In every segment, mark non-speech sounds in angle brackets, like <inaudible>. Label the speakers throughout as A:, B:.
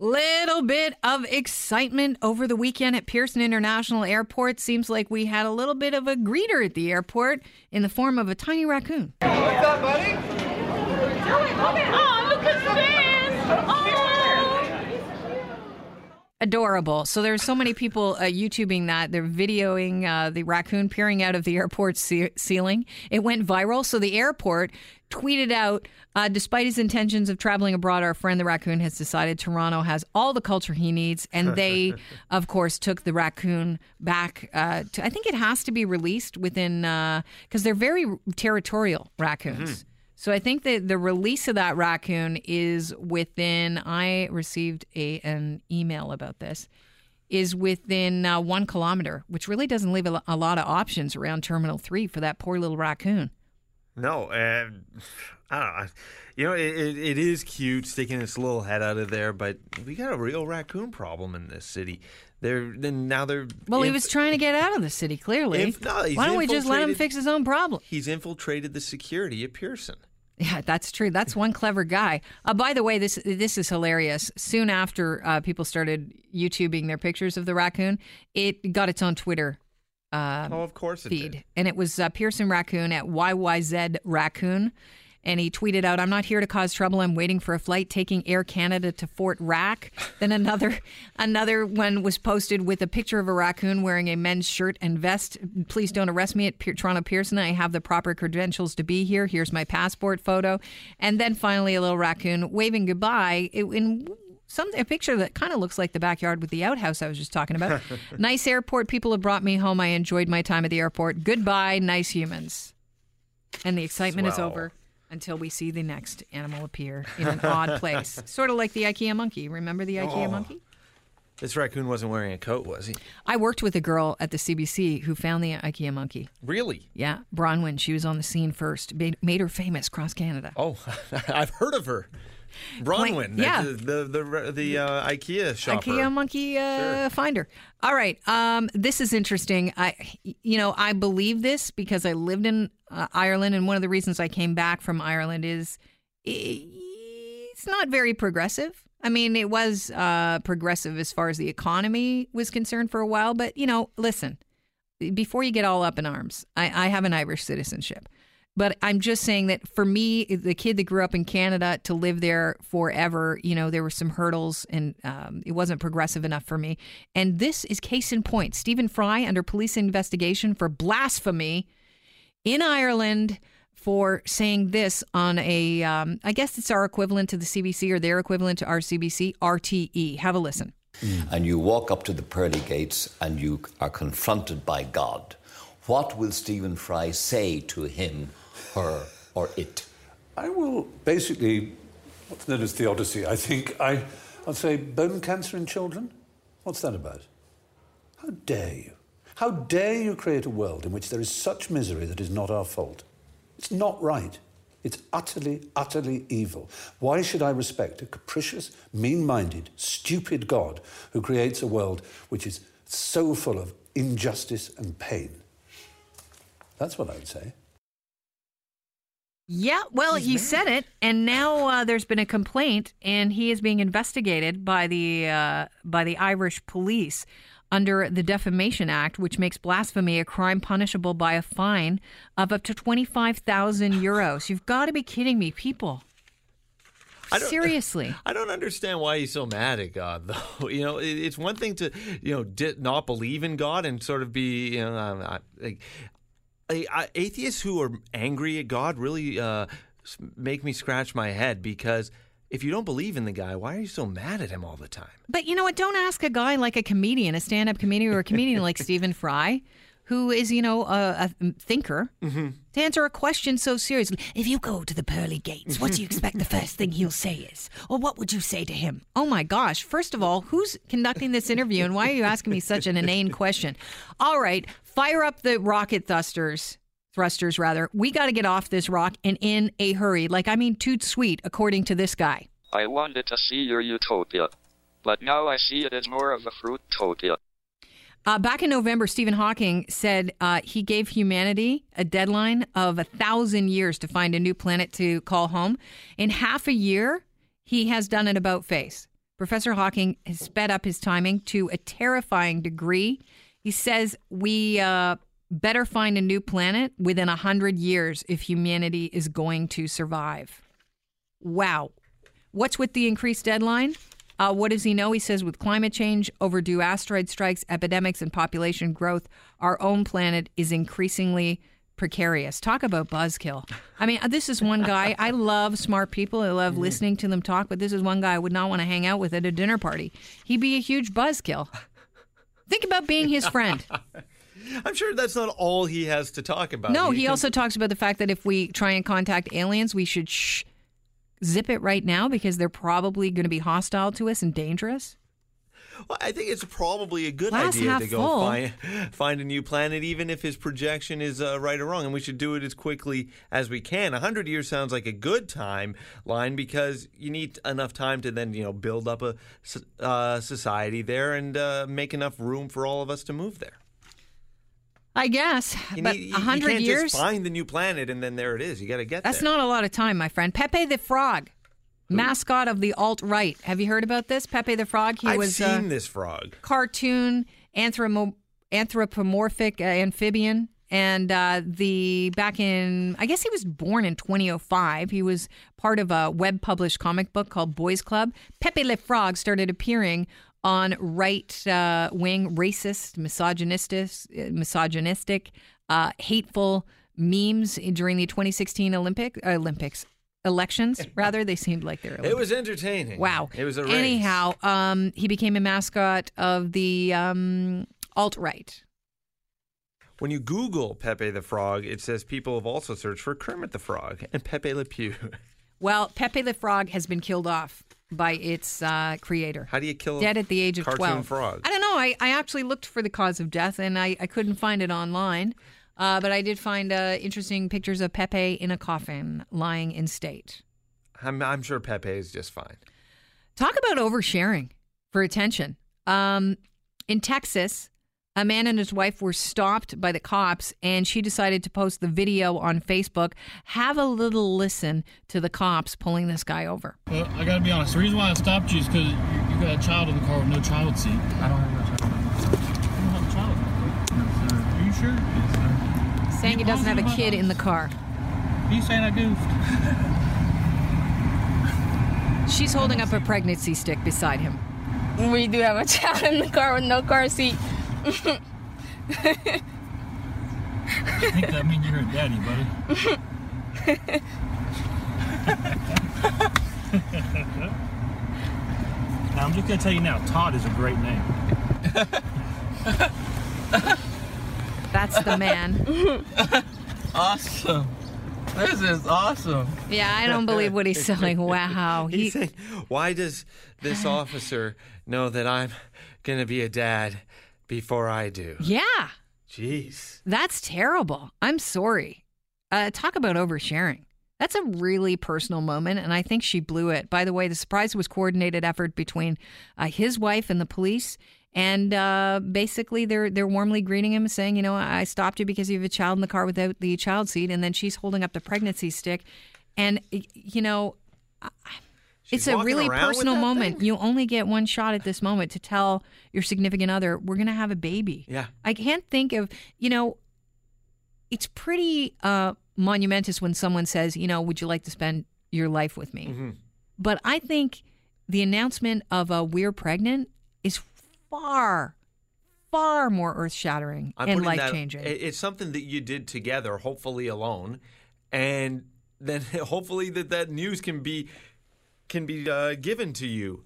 A: Little bit of excitement over the weekend at Pearson International Airport. Seems like we had a little bit of a greeter at the airport in the form of a tiny raccoon.
B: What's up, buddy?
C: Oh, look at this! Oh.
A: Adorable. So there's so many people uh, YouTubing that. They're videoing uh, the raccoon peering out of the <laughs> airport ce- ceiling. It went viral. So the airport tweeted out, uh, despite his intentions of traveling abroad, our friend the raccoon has decided Toronto has all the culture he needs. And they, <laughs> of course, took the raccoon back uh, to, I think it has to be released within, because they're very territorial raccoons. So I think that the release of that raccoon is within. I received a an email about this. Is within uh, one kilometer, which really doesn't leave a, a lot of options around Terminal Three for that poor little raccoon.
D: No, and I don't know. You know, it, it, it is cute sticking its little head out of there, but we got a real raccoon problem in this city. They're then now they're
A: Well, he was trying to get out of the city. Clearly,
D: Inf- no,
A: why don't we just let him fix his own problem?
D: he's infiltrated the security at Pearson.
A: Yeah, that's true. That's one clever guy. Uh, by the way, this this is hilarious. Soon after uh, people started YouTubing their pictures of the raccoon, it got its own Twitter uh,
D: Oh, of course it
A: feed,
D: did.
A: and it was uh, Pearson Raccoon at YYZ Raccoon. And he tweeted out, "I'm not here to cause trouble. I'm waiting for a flight taking Air Canada to Fort Rack." <laughs> Then another, another one was posted with a picture of a raccoon wearing a men's shirt and vest. Please don't arrest me at Toronto Pearson. I have the proper credentials to be here. Here's my passport photo. And then finally, a little raccoon waving goodbye in some a picture that kind of looks like the backyard with the outhouse I was just talking about. <laughs> nice airport. People have brought me home. I enjoyed my time at the airport. Goodbye, nice humans. And the excitement is over until we see the next animal appear in an odd place. <laughs> Sort of like the IKEA monkey. Remember the IKEA
D: Oh.
A: monkey?
D: This raccoon wasn't wearing a coat, was he?
A: I worked with a girl at the CBC who found the IKEA monkey.
D: Really?
A: Yeah, Bronwyn. She was on the scene first. Made, made her famous across Canada.
D: Oh, <laughs> I've heard of her. Bronwyn,
A: yeah.
D: the the the, the uh, IKEA shopper.
A: IKEA monkey uh,
D: Sure.
A: finder. All right. Um, this is interesting. I, you know, I believe this because I lived in uh, Ireland, and one of the reasons I came back from Ireland is it's not very progressive. I mean, it was uh, progressive as far as the economy was concerned for a while, but you know, listen, before you get all up in arms, I, I have an Irish citizenship. But I'm just saying that for me, the kid that grew up in Canada to live there forever, you know, there were some hurdles and um, it wasn't progressive enough for me. And this is case in point. Stephen Fry under police investigation for blasphemy in Ireland for saying this on a, um, I guess it's our equivalent to the CBC or their equivalent to our CBC, RTE. Have a listen.
E: and you walk up to the pearly gates and you are confronted by God, what will Stephen Fry say to him, her, or it?
F: I will basically, what's known as theodicy, I think. I, I'll say bone cancer in children? What's that about? How dare you? How dare you create a world in which there is such misery that is not our fault? It's not right. It's utterly, utterly evil. Why should I respect a capricious, mean minded, stupid God who creates a world which is so full of injustice and pain? That's what I would say.
A: Yeah, well, he said it, and now uh, there's been a complaint, and he is being investigated by the uh, by the Irish police under the Defamation Act, which makes blasphemy a crime punishable by a fine of up to twenty five thousand euros. You've got to be kidding me, people!
D: I don't-
A: Seriously. <laughs>
D: I don't understand why he's so mad at God, <laughs> though. You know, it, it's one thing to you know di- not believe in God and sort of be you know I- like I, I, atheists who are angry at God really uh, make me scratch my head because if you don't believe in the guy, why are you so mad at him all the time?
A: But you know what? Don't ask a guy like a comedian, a stand up comedian, or a comedian like Stephen Fry, who is, you know, a, a thinker, to answer a question so seriously. If you go to the pearly gates, what do you expect the first thing he'll say is? Or what would you say to him? Oh my gosh. First of all, who's conducting this interview and why are you asking me such an inane question? All right, fire up the rocket thrusters. Thrusters, rather. We got to get off this rock and in a hurry. Like, I mean, toot sweet, according to this guy.
G: I wanted to see your utopia, but now I see it as more of a fruitopia.
A: Uh, back in November, Stephen Hawking said uh, he gave humanity a deadline of a thousand years to find a new planet to call home. In half a year, he has done an about face. Professor Hawking has sped up his timing to a terrifying degree. He says we uh, better find a new planet within 100 years if humanity is going to survive. Wow. What's with the increased deadline? Uh, what does he know? He says with climate change, overdue asteroid strikes, epidemics, and population growth, our own planet is increasingly precarious. Talk about buzzkill. I mean, this is one guy. I love smart people. I love listening to them talk, but this is one guy I would not want to hang out with at a dinner party. He'd be a huge buzzkill. Think about being his friend. <laughs>
D: I'm sure that's not all he has to talk about.
A: No, he
D: can-
A: also talks about the fact that if we try and contact aliens, we should shh, zip it right now because they're probably going to be hostile to us and dangerous.
D: Well, I think it's probably a good
A: Glass
D: idea to go
A: full.
D: find find a new planet, even if his projection is uh, right or wrong. And we should do it as quickly as we can. A hundred years sounds like a good timeline because you need enough time to then you know build up a uh, society there and uh, make enough room for all of us to move there.
A: I guess,
D: You
A: but a hundred years.
D: just find the new planet and then there it is. You got to get
A: That's
D: there.
A: not a lot of time, my friend. Pepe the Frog, mascot of the alt right. Have you heard about this? Pepe the Frog. He
D: I've
A: was
D: seen
A: a
D: this frog.
A: cartoon anthromo- anthropomorphic uh, amphibian. And uh, the back in, I guess he was born in 2005. He was part of a web published comic book called Boys Club. Pepe Le Frog started appearing on right uh, wing, racist, misogynistic, misogynistic, uh, hateful memes during the 2016 Olympic uh, Olympics elections. <laughs> Rather, they seemed like they were.
D: It was entertaining.
A: Wow.
D: It was a race.
A: Anyhow, um, he became a mascot of the um, alt right.
D: When you Google Pepe the Frog, it says people have also searched for Kermit the Frog and Pepe Le Pew. <laughs>
A: Well, Pepe the Frog has been killed off by its uh, creator.
D: How do you kill a
A: Dead at the age of
D: cartoon
A: 12.
D: frog?
A: I don't know. I, I actually looked for the cause of death and I, I couldn't find it online. Uh, but I did find uh, interesting pictures of Pepe in a coffin lying in state.
D: I'm, I'm sure Pepe is just fine.
A: Talk about oversharing for attention. Um, in Texas, a man and his wife were stopped by the cops, and she decided to post the video on Facebook. Have a little listen to the cops pulling this guy over.
B: Well, I gotta be honest. The reason why I stopped you is because you, you got a child in the car with no child seat.
H: I don't have a child.
B: You don't have a child.
H: No, sir.
B: Are you sure?
H: Yes, sir.
A: Saying he doesn't have a kid in the car.
B: He's saying I goofed? <laughs>
A: She's holding up a pregnancy stick beside him.
C: We do have a child in the car with no car seat.
B: I think that means you're a daddy, buddy. now I'm just gonna tell you now, Todd is a great name. <laughs>
A: That's the man. <laughs>
H: Awesome. This is awesome.
A: Yeah, I don't believe what he's <laughs> saying. Wow. He,
D: He's saying, why does this <sighs> officer know that I'm going to be a dad before I do?
A: yeah,
D: Jeez.
A: that's terrible. I'm sorry. Uh, talk about oversharing. That's a really personal moment, and I think she blew it. By the way, the surprise was coordinated effort between uh, his wife and the police, and uh, basically they're they're warmly greeting him, saying, "You know, I stopped you because you have a child in the car without the child seat," and then she's holding up the pregnancy stick, and you know,
D: She's
A: it's a really personal moment.
D: thing?
A: You only get one shot at this moment to tell your significant other, "We're going to have a baby."
D: Yeah.
A: I can't think of, you know, it's pretty uh, monumentous when someone says, you know, would you like to spend your life with me?
D: Mm-hmm.
A: But I think the announcement of a we're pregnant is far, far more earth shattering and life changing.
D: it- It's something that you did together, hopefully alone, and then <laughs> hopefully that that news can be can be uh, given to you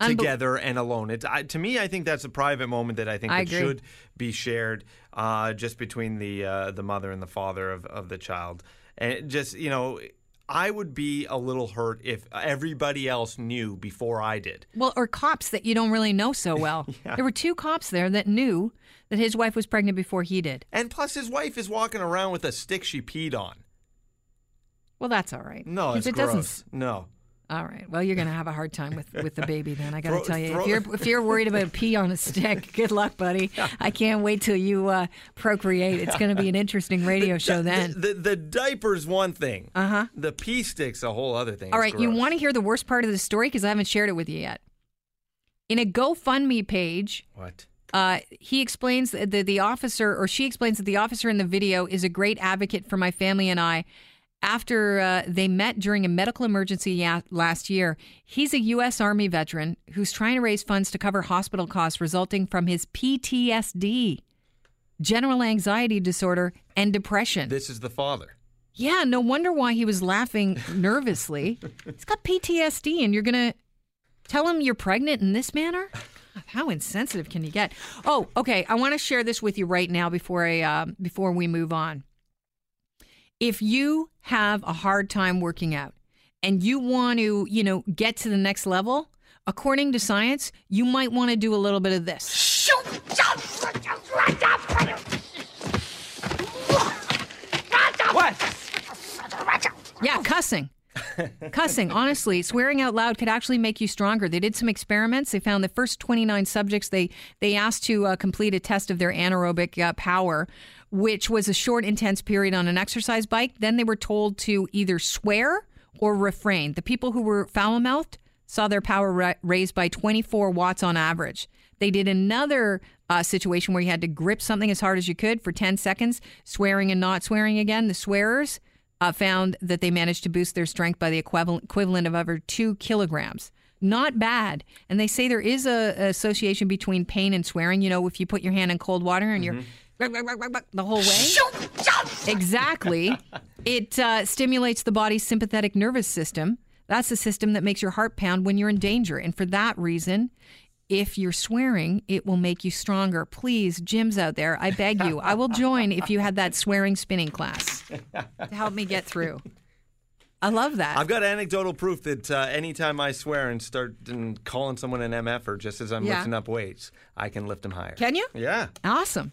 A: Unbel-
D: together and alone. It's I, to me, I think that's a private moment that I think
A: I
D: that should be shared uh, just between the uh, the mother and the father of, of the child. And just you know, I would be a little hurt if everybody else knew before I did.
A: Well, or cops that you don't really know so well. <laughs> There were two cops there that knew that his wife was pregnant before he did.
D: And plus, his wife is walking around with a stick she peed on.
A: Well, that's all right.
D: No, it's
A: it
D: gross.
A: doesn't.
D: No.
A: All right. Well, you're going to have a hard time with, with the baby then. I got to tell you. If you're if you're worried about pee on a stick, <laughs> good luck, buddy. <laughs> I can't wait till you uh, procreate. It's going to be an interesting radio show then.
D: The, the, the diaper's one thing. Uh huh. The pee stick's a whole other thing.
A: All right. You want to hear the worst part of the story because I haven't shared it with you yet. In a GoFundMe page,
D: what?
A: uh, he explains that the, the officer, or she explains that the officer in the video is a great advocate for my family and I. After uh, they met during a medical emergency last year, he's a U.S. Army veteran who's trying to raise funds to cover hospital costs resulting from his PTSD, general anxiety disorder, and depression.
D: This is the father.
A: Yeah, no wonder why he was laughing <laughs> nervously. He's got PTSD, and you're going to tell him you're pregnant in this manner? <laughs> How insensitive can you get? Oh, okay. I want to share this with you right now before I uh, before we move on. If you have a hard time working out and you want to, you know, get to the next level, according to science, you might want to do a little bit of this.
H: What?
A: Yeah, cussing. Cussing. Honestly, swearing out loud could actually make you stronger. They did some experiments. They found the first 29 subjects they they asked to uh, complete a test of their anaerobic uh, power, which was a short, intense period on an exercise bike. Then they were told to either swear or refrain. The people who were foul mouthed saw their power ra- raised by 24 watts on average. They did another uh, situation where you had to grip something as hard as you could for 10 seconds, swearing and not swearing again. The swearers uh, found that they managed to boost their strength by the equivalent, equivalent of over two kilograms. Not bad. And they say there is a, a association between pain and swearing. You know, if you put your hand in cold water and you're the whole way. Exactly. It uh, stimulates the body's sympathetic nervous system. That's the system that makes your heart pound when you're in danger. And for that reason, if you're swearing, it will make you stronger. Please, gyms out there, I beg you, I will join if you had that swearing spinning class to help me get through. I love that.
D: I've got anecdotal proof that uh, anytime I swear and start and calling someone an MF or just as I'm
A: Yeah.
D: lifting up weights, I can lift them higher.
A: Can you?
D: Yeah.
A: Awesome.